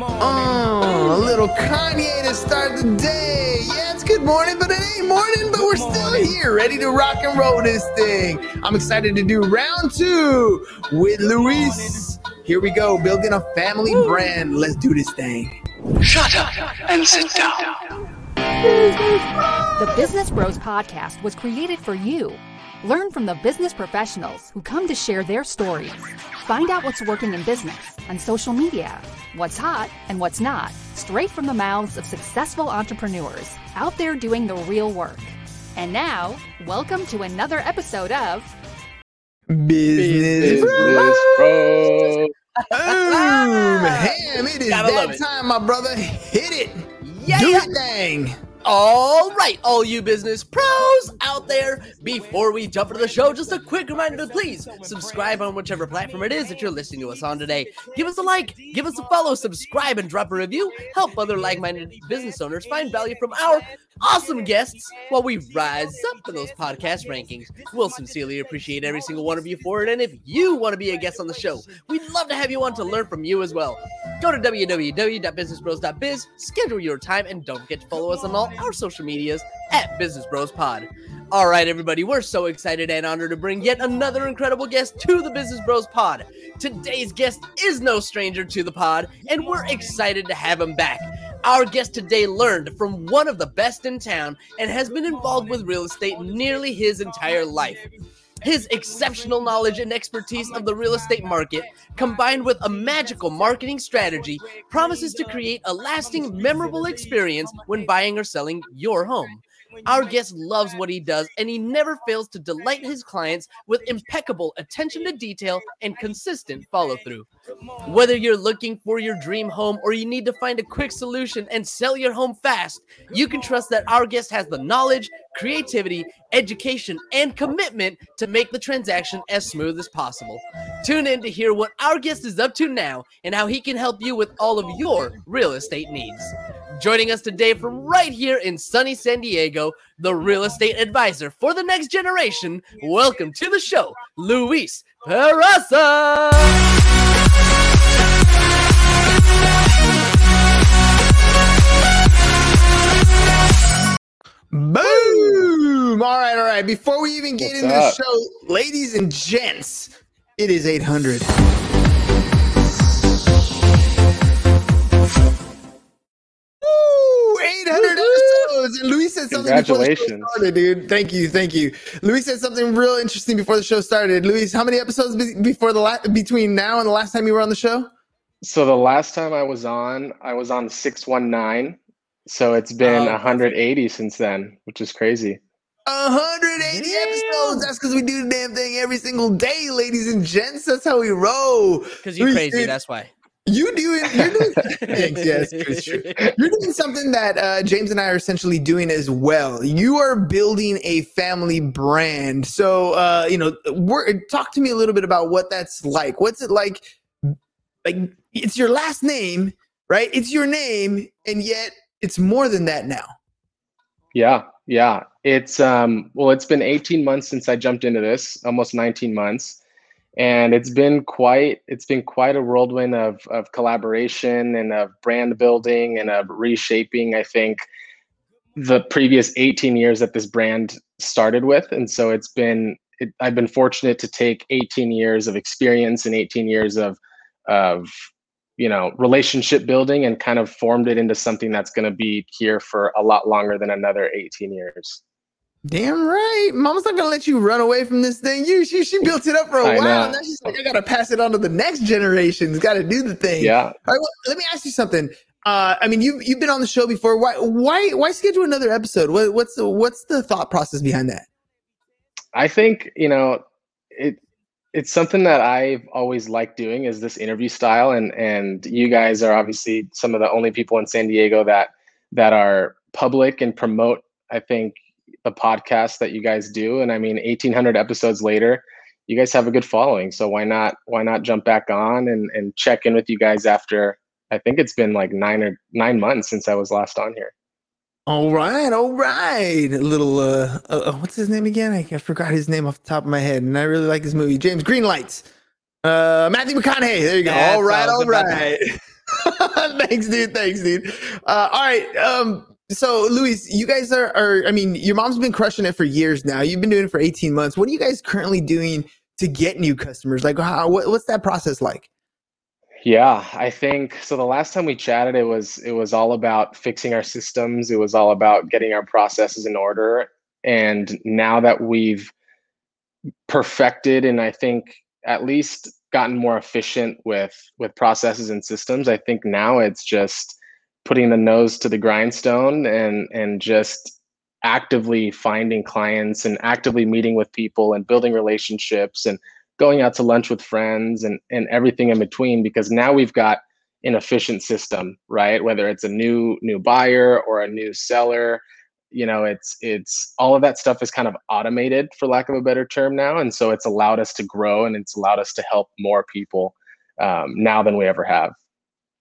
Oh, a little Kanye to start the day. Yeah, it's good morning, but it ain't morning, but we're still here, ready to rock and roll this thing. I'm excited to do round two with Luis. Here we go, building a family brand. Let's do this thing. Shut up and sit down. The Business Bros Podcast was created for you. Learn from the business professionals who come to share their stories. Find out what's working in business on social media, what's hot and what's not, straight from the mouths of successful entrepreneurs out there doing the real work. And now, welcome to another episode of Business, Business Bros. Boom! Ham, it is Gotta that it. time, my brother. Hit it. Yeah. Do it, thing. All right, all you business pros out there. Before we jump into the show, just a quick reminder to please subscribe on whichever platform it is that you're listening to us on today. Give us a like, give us a follow, subscribe, and drop a review. Help other like-minded business owners find value from our awesome guests while we rise up in those podcast rankings. We'll sincerely appreciate every single one of you for it. And if you want to be a guest on the show, we'd love to have you on to learn from you as well. Go to www.businessbros.biz, schedule your time, and don't forget to follow us on all our social medias at Business Bros Pod. All right, everybody, we're so excited and honored to bring yet another incredible guest to the Business Bros Pod. Today's guest is no stranger to the pod, and we're excited to have him back. Our guest today learned from one of the best in town and has been involved with real estate nearly his entire life. His exceptional knowledge and expertise of the real estate market, combined with a magical marketing strategy, promises to create a lasting, memorable experience when buying or selling your home. Our guest loves what he does, and he never fails to delight his clients with impeccable attention to detail and consistent follow through. Whether you're looking for your dream home or you need to find a quick solution and sell your home fast, you can trust that our guest has the knowledge, creativity, education, and commitment to make the transaction as smooth as possible. Tune in to hear what our guest is up to now and how he can help you with all of your real estate needs. Joining us today from right here in sunny San Diego, the real estate advisor for the next generation. Welcome to the show, Luis Peraza. Boom! All right, all right. Before we even get What's into up? the show, ladies and gents, it is 800. 800 episodes. And Luis said something before the show Congratulations. started, dude. Thank you, thank you. Luis said something real interesting before the show started. Luis, how many episodes be- before the la- between now and the last time you were on the show? So the last time I was on, I was on 619. So it's been Oh, 180 since then, which is crazy. 180 Damn. episodes. That's because we do the damn thing every single day, ladies and gents. That's how we roll. Because you're Luis, crazy, dude, that's why. You doing? You're doing. Thanks. Yes. You're doing something that uh, James and I are essentially doing as well. You are building a family brand. So, uh, you know, talk to me a little bit about what that's like. What's it like? Like, it's your last name, right? It's your name, and yet it's more than that now. Yeah, yeah. It's um well, it's been 18 months since I jumped into this, almost 19 months. And it's been quite it's been quite a whirlwind of of collaboration and of brand building and of reshaping, I think, the previous 18 years that this brand started with. And so it's been it, I've been fortunate to take 18 years of experience and 18 years of of you know relationship building and kind of formed it into something that's going to be here for a lot longer than another 18 years Damn right. Mama's not gonna let you run away from this thing. You she, she built it up for a I while. know. And now she's like, I gotta pass it on to the next generation. It's gotta do the thing. yeah All right, well, let me ask you something. Uh, I mean, you've you've been on the show before. Why why why schedule another episode? What, what's the what's the thought process behind that? i think you know it it's something that i've always liked doing is this interview style and and you guys are obviously some of the only people in san diego that that are public and promote i think the podcast that you guys do and i mean 1800 episodes later you guys have a good following so why not why not jump back on and and check in with you guys after i think it's been like nine or nine months since i was last on here All right, all right. A little uh, uh what's his name again? I, I forgot his name off the top of my head, and I really like this movie. James Greenlights. Uh, Matthew McConaughey. There you go. That's all what I right, was all about to- right. thanks, dude. Thanks, dude. Uh, all right. Um, so, Luis, you guys are, are, I mean, your mom's been crushing it for years now. You've been doing it for 18 months. What are you guys currently doing to get new customers? Like, how, what, what's that process like? Yeah, I think so. The last time we chatted, it was it was all about fixing our systems. It was all about getting our processes in order. And now that we've perfected and I think at least gotten more efficient with with processes and systems, I think now it's just putting the nose to the grindstone and and just actively finding clients and actively meeting with people and building relationships and going out to lunch with friends and and everything in between because now we've got an efficient system right? Whether it's a new new buyer or a new seller you know it's it's all of that stuff is kind of automated for lack of a better term now. And so it's allowed us to grow and it's allowed us to help more people um, now than we ever have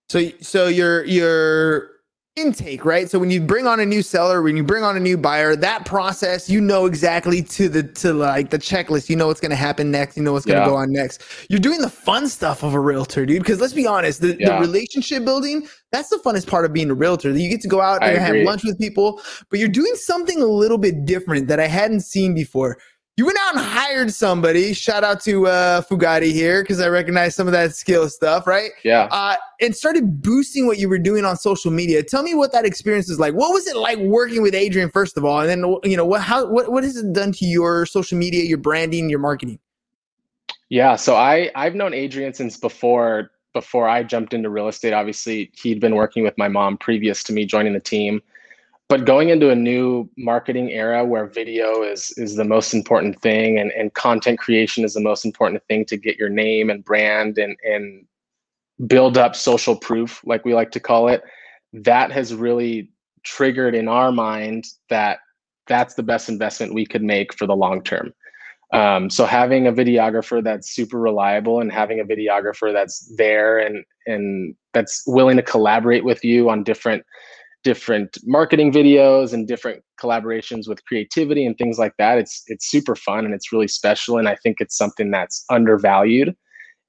so so you're you're intake, right? So when you bring on a new seller, when you bring on a new buyer, that process, you know exactly to the to like the checklist. You know what's going to happen next. You know what's going to yeah. go on next. You're doing the fun stuff of a realtor, dude. Because let's be honest, the, yeah. the, relationship building that's the funnest part of being a realtor. You get to go out and have lunch with people, but you're doing something a little bit different that I hadn't seen before you went out and hired somebody. Shout out to uh, Fugati here because I recognize some of that skill stuff, right? Yeah. Uh, and started boosting what you were doing on social media. Tell me what that experience is like. What was it like working with Adrian, first of all, and then you know what how what what has it done to your social media, your branding, your marketing? Yeah. So I I've known Adrian since before before I jumped into real estate. Obviously, he'd been working with my mom previous to me joining the team but going into a new marketing era where video is is the most important thing and, and content creation is the most important thing to get your name and brand and and build up social proof like we like to call it that has really triggered in our mind that that's the best investment we could make for the long term. Um, so having a videographer that's super reliable and having a videographer that's there and and that's willing to collaborate with you on different different marketing videos and different collaborations with creativity and things like that. It's it's super fun and it's really special and I think it's something that's undervalued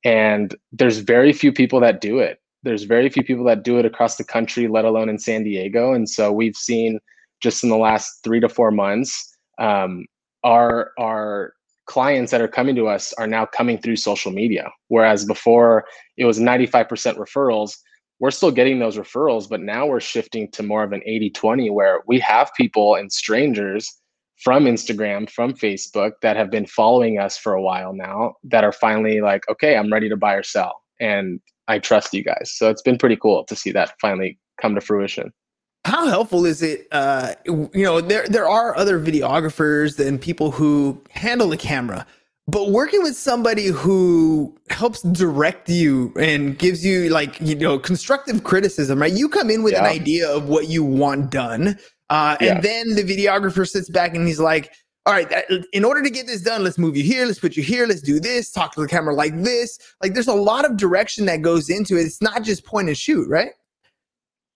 and there's very few people that do it. There's very few people that do it across the country, let alone in San Diego. And so we've seen just in the last three to four months, um, our our clients that are coming to us are now coming through social media. Whereas before it was 95% referrals, we're still getting those referrals, but now we're shifting to more of an 80 20 where we have people and strangers from Instagram, from Facebook that have been following us for a while now that are finally like, okay, I'm ready to buy or sell. And I trust you guys. So it's been pretty cool to see that finally come to fruition. How helpful is it? Uh, you know, there there are other videographers and people who handle the camera, but working with somebody who helps direct you and gives you like you know constructive criticism right? You come in with yeah. an idea of what you want done uh, and then the videographer sits back and he's like all right in order to get this done let's move you here let's put you here let's do this talk to the camera like this. Like there's a lot of direction that goes into it. It's not just point and shoot right?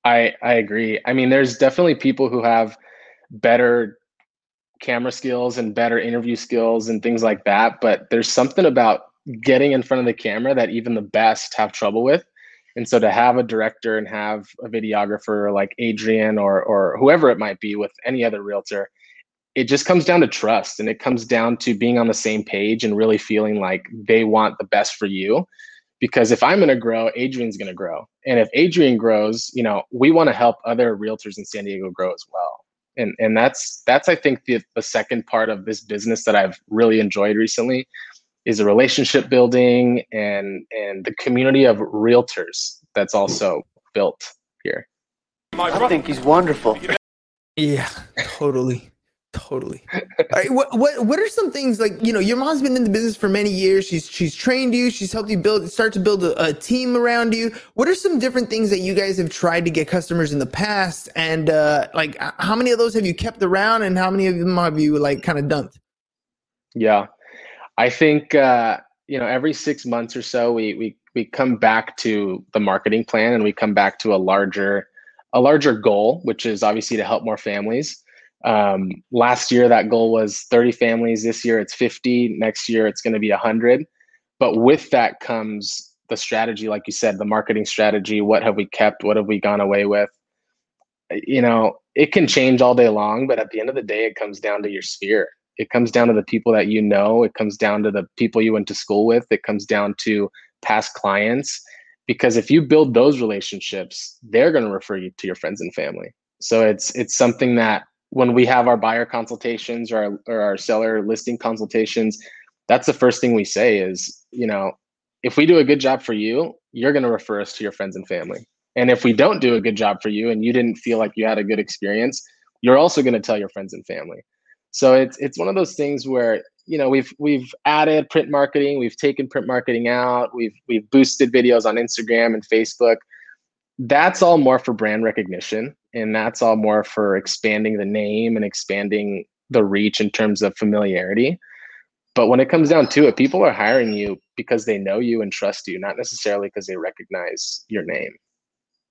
I i agree. I mean there's definitely people who have better camera skills and better interview skills and things like that. But there's something about getting in front of the camera that even the best have trouble with. And so to have a director and have a videographer like Adrian or or whoever it might be with any other realtor, it just comes down to trust and it comes down to being on the same page and really feeling like they want the best for you. Because if I'm going to grow, Adrian's going to grow. And if Adrian grows, you know, we want to help other realtors in San Diego grow as well and and that's that's i think the, the second part of this business that i've really enjoyed recently is a relationship building and and the community of realtors that's also built here. I think he's wonderful. Yeah totally Totally. What what what are some things like you know your mom's been in the business for many years. She's she's trained you. She's helped you build start to build a, a team around you. What are some different things that you guys have tried to get customers in the past? And uh, like how many of those have you kept around, and how many of them have you like kind of dumped? Yeah, I think uh, you know every six months or so we we we come back to the marketing plan and we come back to a larger a larger goal, which is obviously to help more families. Um, last year, that goal was 30 families. This year, it's 50. Next year, it's going to be 100. But with that comes the strategy, like you said, the marketing strategy. What have we kept? What have we gone away with? You know, it can change all day long, but at the end of the day, it comes down to your sphere. It comes down to the people that you know. It comes down to the people you went to school with. It comes down to past clients. Because if you build those relationships, they're going to refer you to your friends and family. So it's it's something that when we have our buyer consultations or our, or our seller listing consultations, that's the first thing we say is, you know, if we do a good job for you, you're going to refer us to your friends and family. And if we don't do a good job for you and you didn't feel like you had a good experience, you're also going to tell your friends and family. So it's it's one of those things where you know we've we've added print marketing, we've taken print marketing out, we've we've boosted videos on Instagram and Facebook. That's all more for brand recognition and that's all more for expanding the name and expanding the reach in terms of familiarity. But when it comes down to it, people are hiring you because they know you and trust you, not necessarily because they recognize your name.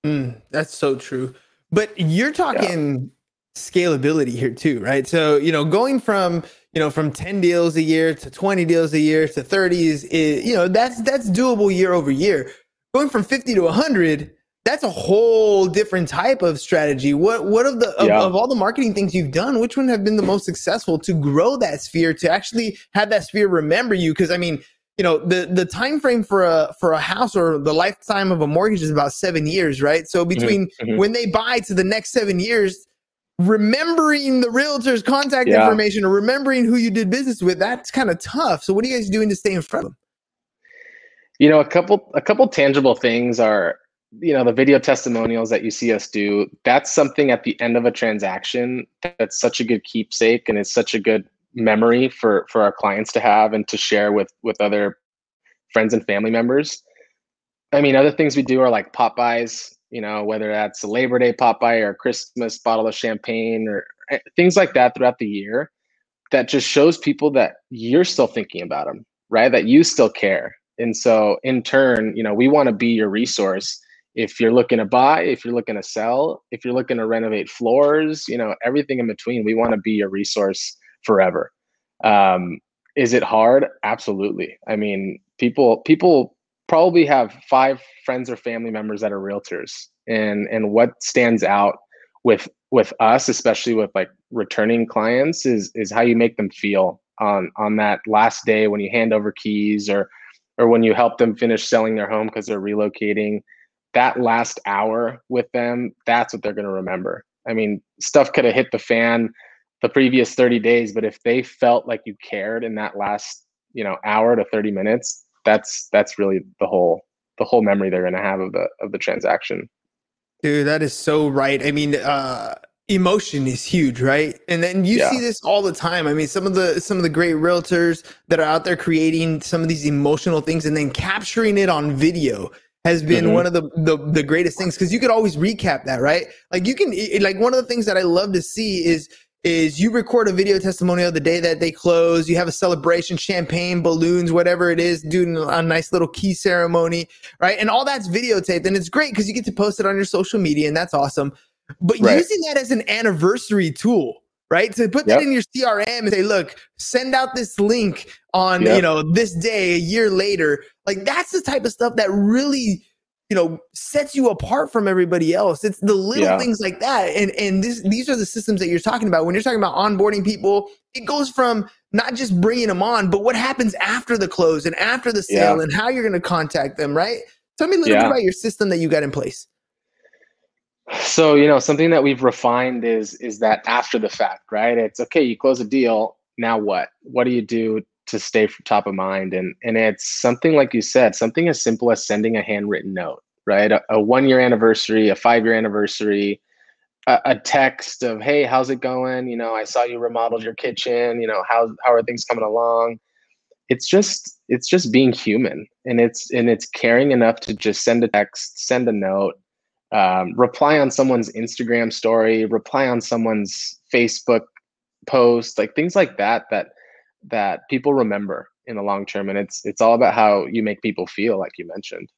Mm, that's so true. But you're talking yeah. scalability here too, right? So, you know, going from, you know, from 10 deals a year to 20 deals a year to 30 is, is you know, that's that's doable year over year. Going from 50 to 100, that's a whole different type of strategy. What what of the of, yeah. of, all the marketing things you've done, which one have been the most successful to grow that sphere to actually have that sphere remember you? Because I mean, you know, the the time frame for a for a house or the lifetime of a mortgage is about seven years, right? So mm-hmm. between mm-hmm. when they buy to the next seven years, remembering the realtor's contact yeah. information or remembering who you did business with, that's kind of tough. So what are you guys doing to stay in front of them? You know, a couple a couple tangible things are you know the video testimonials that you see us do that's something at the end of a transaction that's such a good keepsake and it's such a good memory for for our clients to have and to share with with other friends and family members. I mean other things we do are like pop-bys you know whether that's a labor day pop-by or christmas bottle of champagne or eh, things like that throughout the year that just shows people that you're still thinking about them right? That you still care. And so in turn you know we want to be your resource if you're looking to buy, if you're looking to sell, if you're looking to renovate floors, you know, everything in between, we want to be a resource forever. Um, is it hard? Absolutely. I mean, people people probably have five friends or family members that are realtors, and and what stands out with with us, especially with like returning clients, is is how you make them feel on on that last day when you hand over keys or or when you help them finish selling their home because they're relocating that last hour with them, that's what they're going to remember. I mean, stuff could have hit the fan the previous 30 days, but if they felt like you cared in that last, you know, hour to 30 minutes, that's that's really the whole the whole memory they're going to have of the of the transaction. Dude, that is so right. I mean, uh emotion is huge, right? And then you yeah. see this all the time. I mean, some of the some of the great realtors that are out there creating some of these emotional things and then capturing it on video has been mm-hmm. one of the, the, the greatest things because you could always recap that, right? Like you can like one of the things that I love to see is is you record a video testimonial the day that they close, you have a celebration, champagne, balloons, whatever it is, doing a nice little key ceremony, right? And all that's videotaped and it's great because you get to post it on your social media and that's awesome. But right. using that as an anniversary tool, right? To put yep. that in your CRM and say, look, send out this link on, yep. you know, this day a year later. Like that's the type of stuff that really, you know, sets you apart from everybody else. It's the little yeah. things like that. And and this these are the systems that you're talking about. When you're talking about onboarding people, it goes from not just bringing them on, but what happens after the close and after the sale yeah. and how you're going to contact them, right? Tell me a little yeah. bit about your system that you got in place. So, you know, something that we've refined is is that after the fact, right? It's okay, you close a deal, now what? What do you do to stay top of mind? And and it's something like you said, something as simple as sending a handwritten note, right? A, a one year anniversary, a five year anniversary, a, a, text of, hey, how's it going? You know, I saw you remodeled your kitchen. You know, how how are things coming along? It's just it's just being human, and it's and it's caring enough to just send a text, send a note, um, reply on someone's Instagram story, reply on someone's Facebook post, like things like that that that people remember in the long term. And it's it's all about how you make people feel, like you mentioned.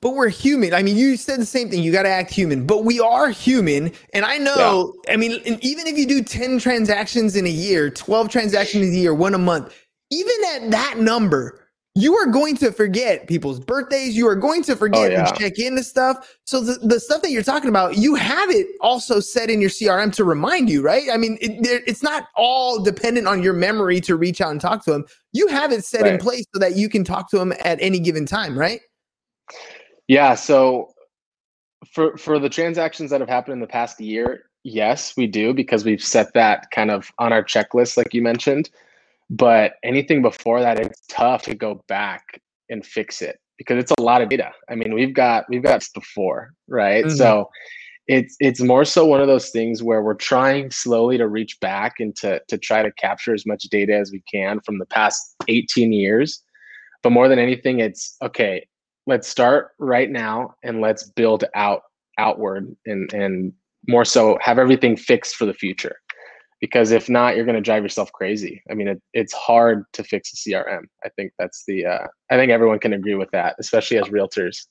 But we're human. I mean, you said the same thing. You got to act human, but we are human. And I know, yeah. I mean, even if you do 10 transactions in a year, 12 transactions a year, one a month, even at that number, you are going to forget people's birthdays. You are going to forget Oh, yeah. to check into stuff. So the, the stuff that you're talking about, you have it also set in your CRM to remind you, right? I mean, it, it's not all dependent on your memory to reach out and talk to them. You have it set in place so that you can talk to them at any given time, right? Yeah. So for for the transactions that have happened in the past year, yes, we do because we've set that kind of on our checklist, like you mentioned. But anything before that, it's tough to go back and fix it because it's a lot of data. I mean, we've got we've got before, right? Mhm. So it's it's more so one of those things where we're trying slowly to reach back and to to try to capture as much data as we can from the past 18 years. But more than anything, it's okay, let's start right now and let's build out outward and and more so have everything fixed for the future because if not you're going to drive yourself crazy i mean it, it's hard to fix a crm i think that's the uh, i think everyone can agree with that especially as realtors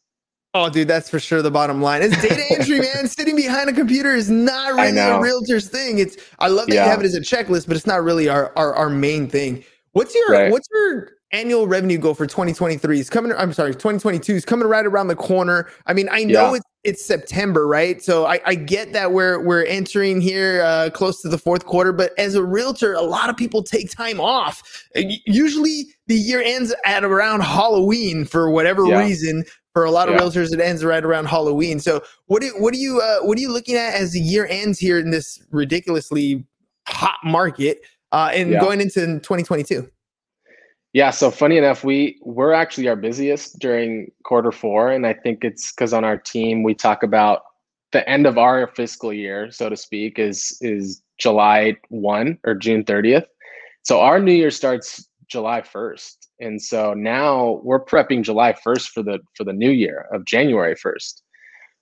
Oh, dude, that's for sure the bottom line. It's data entry, man. Sitting behind a computer is not really a realtor's thing. It's I love that you have it as a checklist, but it's not really our our, our main thing. What's your Right. what's your annual revenue goal for 2023? Is coming. I'm sorry, 2022 is coming right around the corner. I mean, I know Yeah. it's it's September, right? So I, I get that we're we're entering here uh, close to the fourth quarter, but as a realtor, a lot of people take time off. Uh, Usually, the year ends at around Halloween for whatever Yeah. reason. For a lot of Yeah. realtors, it ends right around Halloween. So, what do what do you uh, what are you looking at as the year ends here in this ridiculously hot market uh, and Yeah. going into 2022? Yeah so funny enough we we're actually our busiest during quarter four and i think it's because on our team we talk about the end of our fiscal year so to speak is is july 1 or june 30th so our new year starts july 1st and so now we're prepping july 1st for the for the new year of january 1st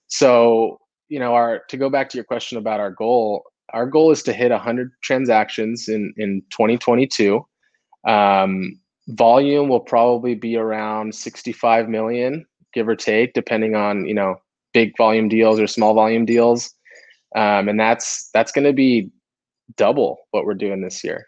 so you know our to go back to your question about our goal our goal is to hit 100 transactions in in 2022 um, volume will probably be around 65 million give or take depending on you know big volume deals or small volume deals um, and that's that's going to be double what we're doing this year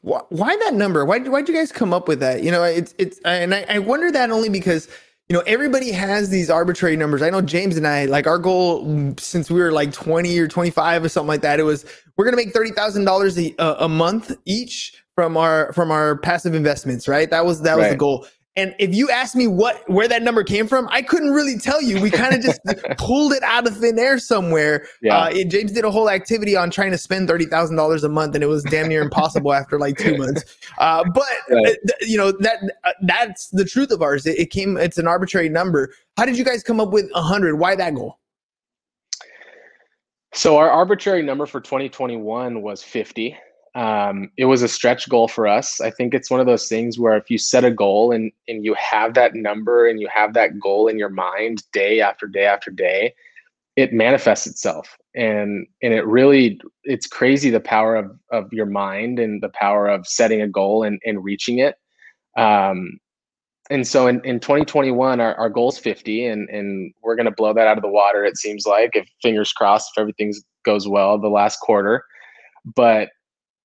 Why, why that number? Why why'd you guys come up with that? You know, it's it's and I, I wonder that only because you know everybody has these arbitrary numbers. I know James and I like our goal since we were like twenty or twenty five or something like that. It was we're gonna make thirty thousand dollars a a month each from our from our passive investments. Right? That was that was the goal. And if you ask me what where that number came from, I couldn't really tell you. We kind of just pulled it out of thin air somewhere. Yeah. Uh, James did a whole activity on trying to spend thirty thousand dollars a month, and it was damn near impossible after like two months. Uh, but Right. uh, you know that uh, that's the truth of ours. It, it came. It's an arbitrary number. How did you guys come up with hundred? Why that goal? So our arbitrary number for 2021 was 50. Um, it was a stretch goal for us. I think it's one of those things where if you set a goal and and you have that number and you have that goal in your mind day after day after day, it manifests itself. And and it really it's crazy the power of of your mind and the power of setting a goal and, and reaching it. Um, and so in, in 2021 our, our goal is 50 and, and we're going to blow that out of the water it seems like if fingers crossed if everything goes well the last quarter but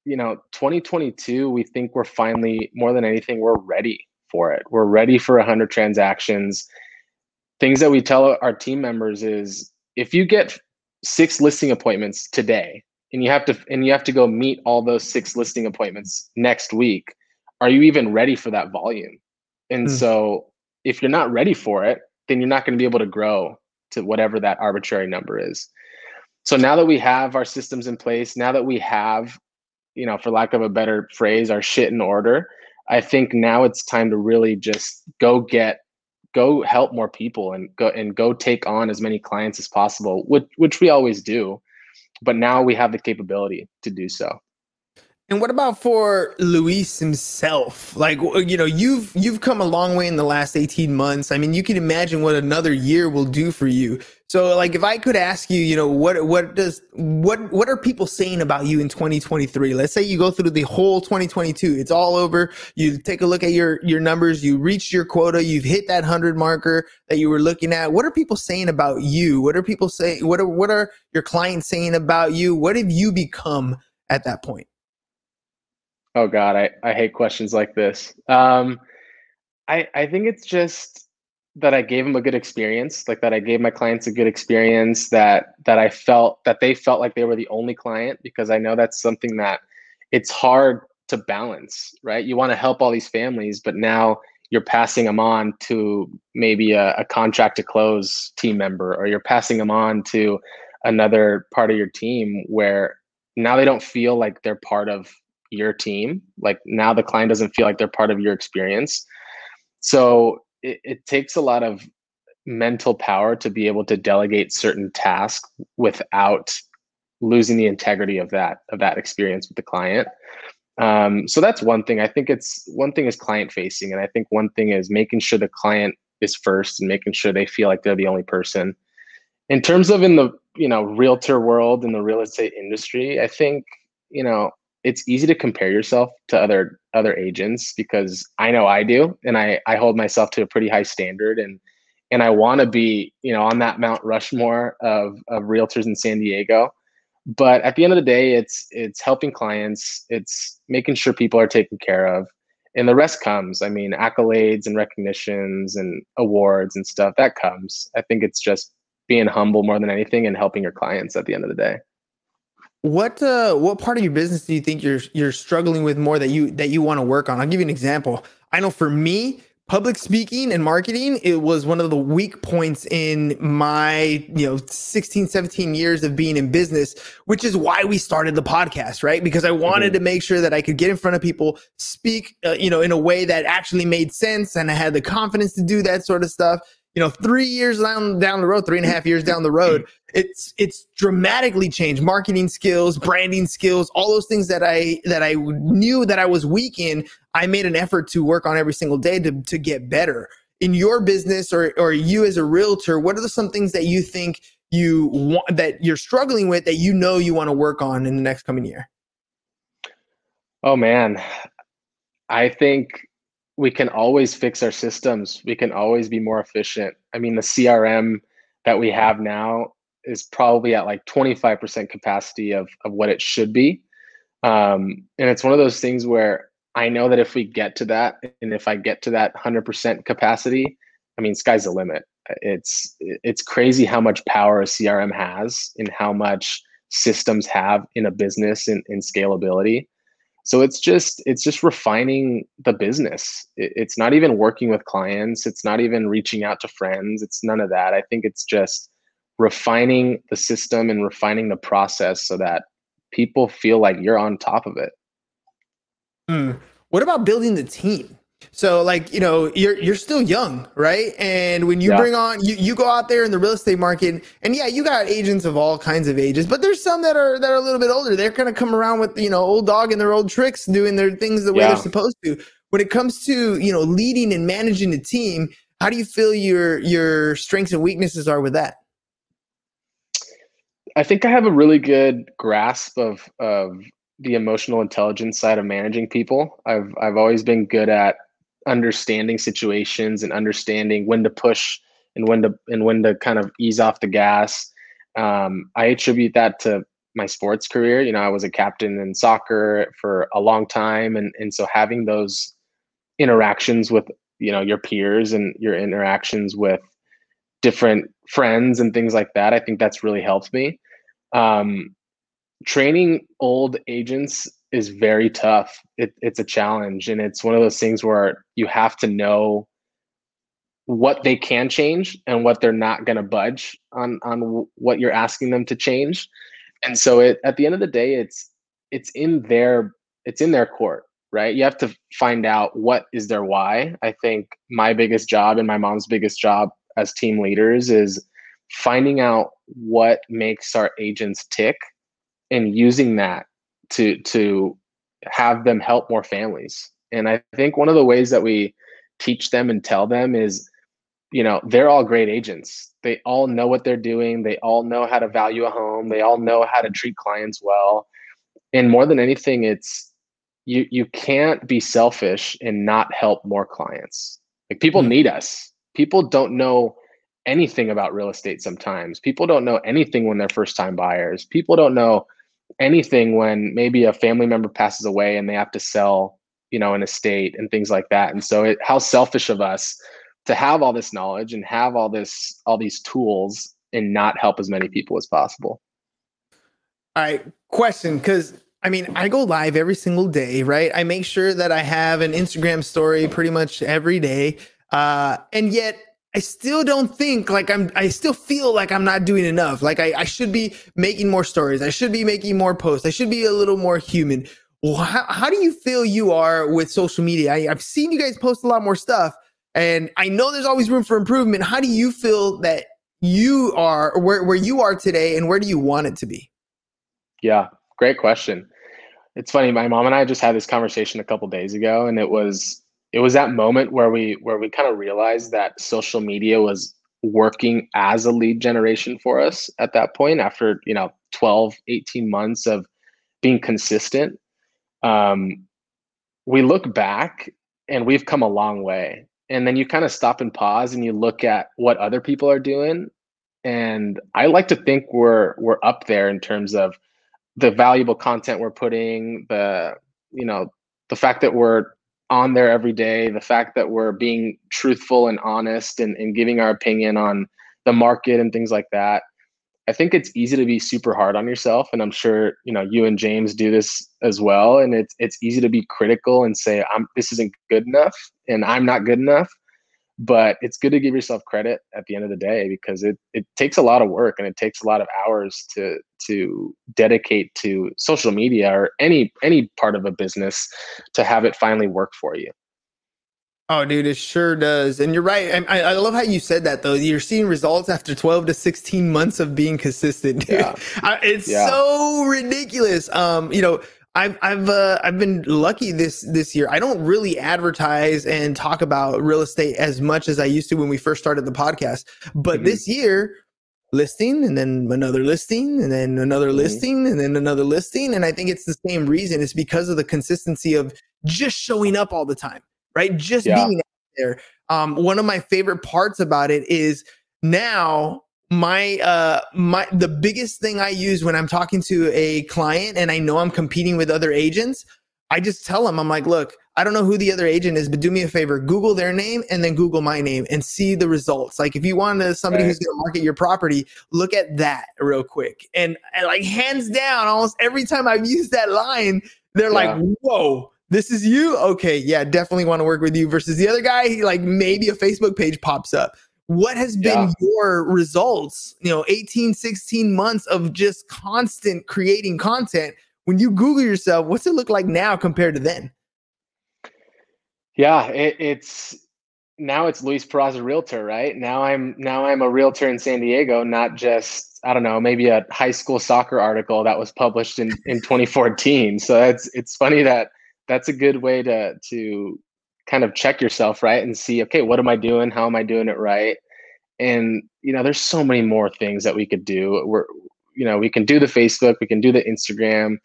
you know 2022 we think we're finally more than anything we're ready for it we're ready for 100 transactions things that we tell our team members is if you get six listing appointments today and you have to and you have to go meet all those six listing appointments next week are you even ready for that volume and Hmm. so if you're not ready for it, then you're not going to be able to grow to whatever that arbitrary number is. So now that we have our systems in place, now that we have, you know, for lack of a better phrase, our shit in order, I think now it's time to really just go get go help more people and go and go take on as many clients as possible, which which we always do. But now we have the capability to do so. And what about for Luis himself? Like you know, you've you've come a long way in the last 18 months. I mean, you can imagine what another year will do for you. So like if I could ask you, you know, what what does what what are people saying about you in 2023? Let's say you go through the whole 2022. It's all over. You take a look at your your numbers, you reached your quota, you've hit that 100 marker that you were looking at. What are people saying about you? What are people saying what are what are your clients saying about you? What have you become at that point? Oh God, I, I hate questions like this. Um, I I think it's just that I gave them a good experience, like that I gave my clients a good experience, that that I felt that they felt like they were the only client because I know that's something that it's hard to balance, right? You want to help all these families, but now you're passing them on to maybe a, a contract to close team member, or you're passing them on to another part of your team where now they don't feel like they're part of your team. Like now the client doesn't feel like they're part of your experience. So it, it takes a lot of mental power to be able to delegate certain tasks without losing the integrity of that of that experience with the client um, so that's one thing i think it's one thing is client facing and i think one thing is making sure the client is first and making sure they feel like they're the only person in terms of in the you know realtor world in the real estate industry i think you know it's easy to compare yourself to other other agents because I know I do and I I hold myself to a pretty high standard and and I want to be, you know, on that Mount Rushmore of of realtors in San Diego. But at the end of the day, it's it's helping clients, it's making sure people are taken care of. And the rest comes. I mean, accolades and recognitions and awards and stuff, that comes. I think it's just being humble more than anything and helping your clients at the end of the day. What uh, what part of your business do you think you're you're struggling with more that you that you want to work on? I'll give you an example. I know for me, public speaking and marketing it was one of the weak points in my you know 16 17 years of being in business which is why we started the podcast right because i wanted mm-hmm. to make sure that i could get in front of people speak uh, you know in a way that actually made sense and i had the confidence to do that sort of stuff you know, three years down down the road, three and a half years down the road, it's it's dramatically changed. Marketing skills, branding skills, all those things that I that I knew that I was weak in, I made an effort to work on every single day to to get better. In your business or or you as a realtor, what are some things that you think you want that you're struggling with that you know you want to work on in the next coming year? Oh man. I think we can always fix our systems. We can always be more efficient. I mean, the CRM that we have now is probably at like 25% capacity of, of what it should be. Um, and it's one of those things where I know that if we get to that, and if I get to that 100% capacity, I mean, sky's the limit. It's it's crazy how much power a CRM has and how much systems have in a business and in scalability so it's just it's just refining the business. It, it's not even working with clients. It's not even reaching out to friends. It's none of that. I think it's just refining the system and refining the process so that people feel like you're on top of it. Mm. what about building the team so like, you know, you're you're still young, right? And when you yeah. bring on you you go out there in the real estate market and yeah, you got agents of all kinds of ages, but there's some that are that are a little bit older. They're going to come around with, you know, old dog and their old tricks doing their things the way yeah. they're supposed to. When it comes to, you know, leading and managing a team, how do you feel your your strengths and weaknesses are with that? I think I have a really good grasp of of the emotional intelligence side of managing people. I've I've always been good at understanding situations and understanding when to push and when to and when to kind of ease off the gas. Um, I attribute that to my sports career. You know, I was a captain in soccer for a long time, and and so having those interactions with you know your peers and your interactions with different friends and things like that, I think that's really helped me. Um, training old agents is very tough. It, it's a challenge, and it's one of those things where you have to know what they can change and what they're not going to budge on on what you're asking them to change. And so, it at the end of the day, it's it's in their it's in their court, right? You have to find out what is their why. I think my biggest job and my mom's biggest job as team leaders is finding out what makes our agents tick and using that to to have them help more families. And I think one of the ways that we teach them and tell them is, you know, they're all great agents. They all know what they're doing. They all know how to value a home. They all know how to treat clients well. And more than anything, it's you you can't be selfish and not help more clients. Like people mm-hmm. need us. People don't know anything about real estate sometimes. People don't know anything when they're first time buyers. People don't know anything when maybe a family member passes away and they have to sell you know, an estate and things like that. And so it, how selfish of us to have all this knowledge and have all this all these tools and not help as many people as possible. All right, question because I mean, I go live every single day, right? I make sure that I have an Instagram story pretty much every day. Uh, and yet I still don't think like I'm, I still feel like I'm not doing enough. Like I, I should be making more stories. I should be making more posts. I should be a little more human. Well, how, how do you feel you are with social media? I, I've seen you guys post a lot more stuff and I know there's always room for improvement. How do you feel that you are where, where you are today and where do you want it to be? Yeah, great question. It's funny. My mom and I just had this conversation a couple days ago, and it was it was that moment where we where we kind of realized that social media was working as a lead generation for us at that point after you know 12 18 months of being consistent. Um, we look back and we've come a long way. And then you kind of stop and pause and you look at what other people are doing. And i like to think we're we're up there in terms of the valuable content we're putting, the you know, the fact that we're on there every day, the fact that we're being truthful and honest and, and giving our opinion on the market and things like that. I think it's easy to be super hard on yourself. And I'm sure, you know, you and James do this as well. And it's it's easy to be critical and say, I'm this isn't good enough and I'm not good enough but it's good to give yourself credit at the end of the day because it it takes a lot of work and it takes a lot of hours to to dedicate to social media or any any part of a business to have it finally work for you Oh, dude, it sure does. And you're right. I, I love how you said that, though. You're seeing results after 12 to 16 months of being consistent. Dude. Yeah. it's yeah. so ridiculous. Um, you know, I've I've uh, I've been lucky this this year. I don't really advertise and talk about real estate as much as I used to when we first started the podcast. But mm-hmm. this year, listing and then another listing and then another mm-hmm. listing and then another listing, and I think it's the same reason. It's because of the consistency of just showing up all the time, right? Just yeah. being there. Um, one of my favorite parts about it is now my uh my the biggest thing i use when i'm talking to a client and i know i'm competing with other agents i just tell them i'm like look i don't know who the other agent is but do me a favor google their name and then google my name and see the results like if you want to somebody right. who's going to market your property look at that real quick and, and, like hands down almost every time i've used that line they're yeah. like whoa this is you okay yeah definitely want to work with you versus the other guy he, like maybe a facebook page pops up what has been yeah. your results you know 18 16 months of just constant creating content? When you google yourself what's it look like now compared to then? Yeah it, it's now it's luis peraza realtor right? Now i'm now i'm a realtor in san diego not just i don't know maybe a high school soccer article that was published in in 2014 so it's it's funny that that's a good way to to kind of check yourself right and see okay what am i doing? How am i doing it right? And you know there's so many more things that we could do. We're you know we can do the facebook we can do the instagram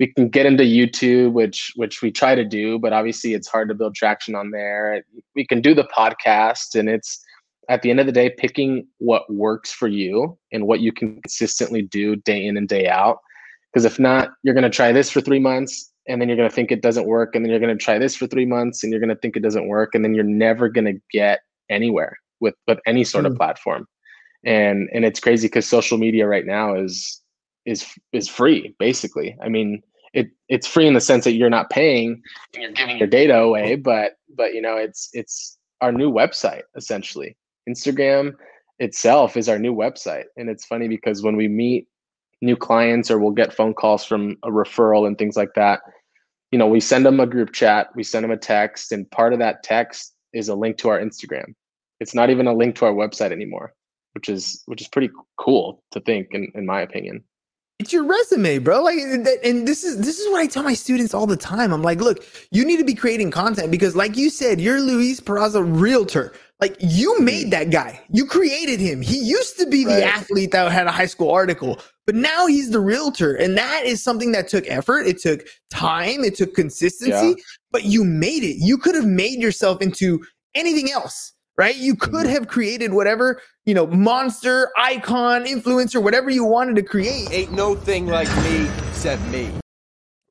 we can get into youtube which which we try to do but obviously it's hard to build traction on there. We can do the podcast and it's at the end of the day picking what works for you and what you can consistently do day in and day out. Because if not you're going to try this for three months and then you're going to think it doesn't work and then you're going to try this for three months and you're going to think it doesn't work and then you're never going to get anywhere with with any sort mm. of platform. And and it's crazy because social media right now is is is free basically. I mean it it's free in the sense that you're not paying and you're giving your data away but but you know it's it's our new website essentially. Instagram itself is our new website. And it's funny because when we meet new clients or we'll get phone calls from a referral and things like that you know, we send them a group chat, we send them a text, and part of that text is a link to our Instagram. It's not even a link to our website anymore, which is which is pretty cool to think, in, in my opinion. It's your resume, bro. Like, and this is this is what I tell my students all the time. I'm like, look, you need to be creating content because, like you said, you're Luis Peraza, realtor. Like, you made that guy. You created him. He used to be the right. athlete that had a high school article, but now he's the realtor. And that is something that took effort. It took time. It took consistency, yeah. but you made it. You could have made yourself into anything else, right? You could mm-hmm. have created whatever, you know, monster, icon, influencer, whatever you wanted to create. Ain't no thing like me except me.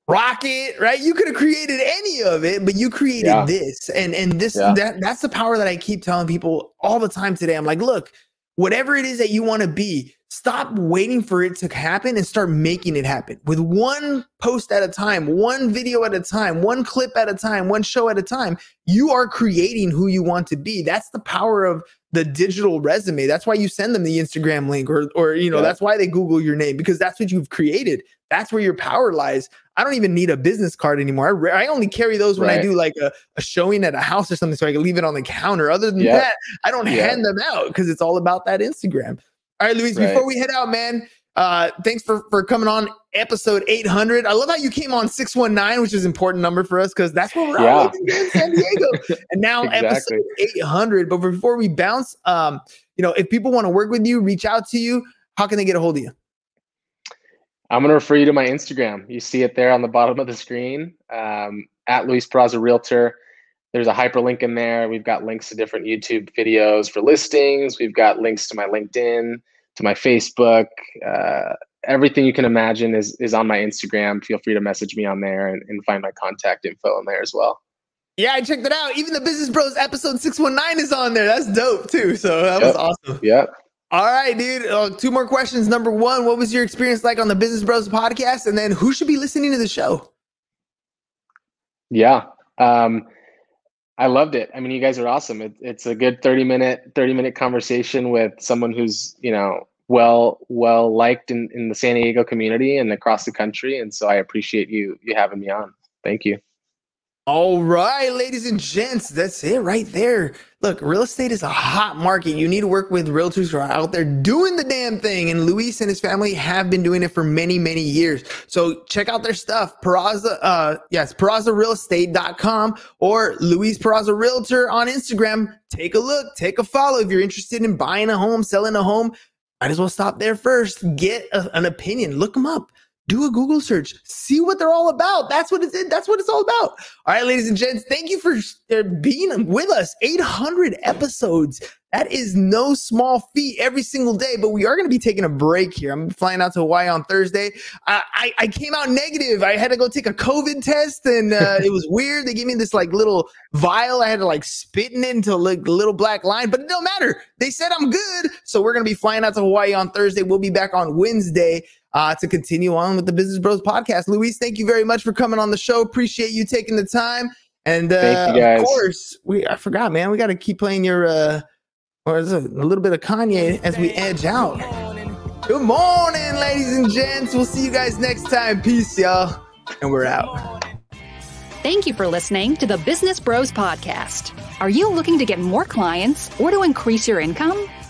Rocket, right? You could have created any of it, but you created Yeah. this. And and this Yeah. that that's the power that I keep telling people all the time today. I'm like, look, whatever it is that you want to be, stop waiting for it to happen and start making it happen with one post at a time, one video at a time, one clip at a time, one show at a time. You are creating who you want to be. That's the power of the digital resume. That's why you send them the Instagram link or or you know, Yeah. that's why they Google your name because that's what you've created. That's where your power lies. I don't even need a business card anymore. I, re- I only carry those when I do like a, a showing at a house or something so I can leave it on the counter. Other than Yeah. that, I don't Yeah. hand them out because it's all about that Instagram. All right, Luis, Right. before we head out, man, uh, thanks for, for coming on episode 800. I love how you came on 619, which is an important number for us because that's where we're Yeah. at in San Diego. and now Exactly. episode 800. But before we bounce, um, you know, if people want to work with you, reach out to you, how can they get a hold of you? I'm going to refer you to my Instagram. You see it there on the bottom of the screen um, at Luis Peraza Realtor. There's a hyperlink in there. We've got links to different YouTube videos for listings. We've got links to my LinkedIn, to my Facebook. Uh, everything you can imagine is is on my Instagram. Feel free to message me on there and, and find my contact info in there as well. Yeah, I checked it out. Even the Business Bros episode 619 is on there. That's dope too. So that was awesome. Yep. All right, dude. Uh, two more questions. Number one, what was your experience like on the Business Bros podcast? And then who should be listening to the show? Yeah. Um, I loved it. I mean, you guys are awesome. It, it's a good 30 minute, 30 minute conversation with someone who's, you know, well, well liked in, in the San Diego community and across the country. And so I appreciate you, you having me on. Thank you. All right, ladies and gents, that's it right there. Look, real estate is a hot market. You need to work with realtors who are out there doing the damn thing. And Luis and his family have been doing it for many, many years. So check out their stuff. Peraza, uh, yes, perazarealestate.com or Luis Peraza Realtor on Instagram. Take a look, take a follow. If you're interested in buying a home, selling a home, might as well stop there first. Get a- an opinion. Look them up. Do a Google search. See what they're all about. That's what it's. That's what it's all about. All right, ladies and gents, thank you for uh, being with us. 800 episodes. That is no small feat every single day, but we are going to be taking a break here. I'm flying out to Hawaii on Thursday. I, I, I came out negative. I had to go take a COVID test and uh, it was weird. They gave me this like little vial. I had to like spit in it into like a little black line, but it don't matter. They said I'm good. So we're going to be flying out to Hawaii on Thursday. We'll be back on Wednesday uh, to continue on with the Business Bros podcast. Luis, thank you very much for coming on the show. Appreciate you taking the time. And uh, Thank you, of course, we I forgot, man. We got to keep playing your uh, or is it a little bit of Kanye as we edge out. Good morning, ladies and gents. We'll see you guys next time. Peace, y'all, and we're out. Thank you for listening to the Business Bros Podcast. Are you looking to get more clients or to increase your income?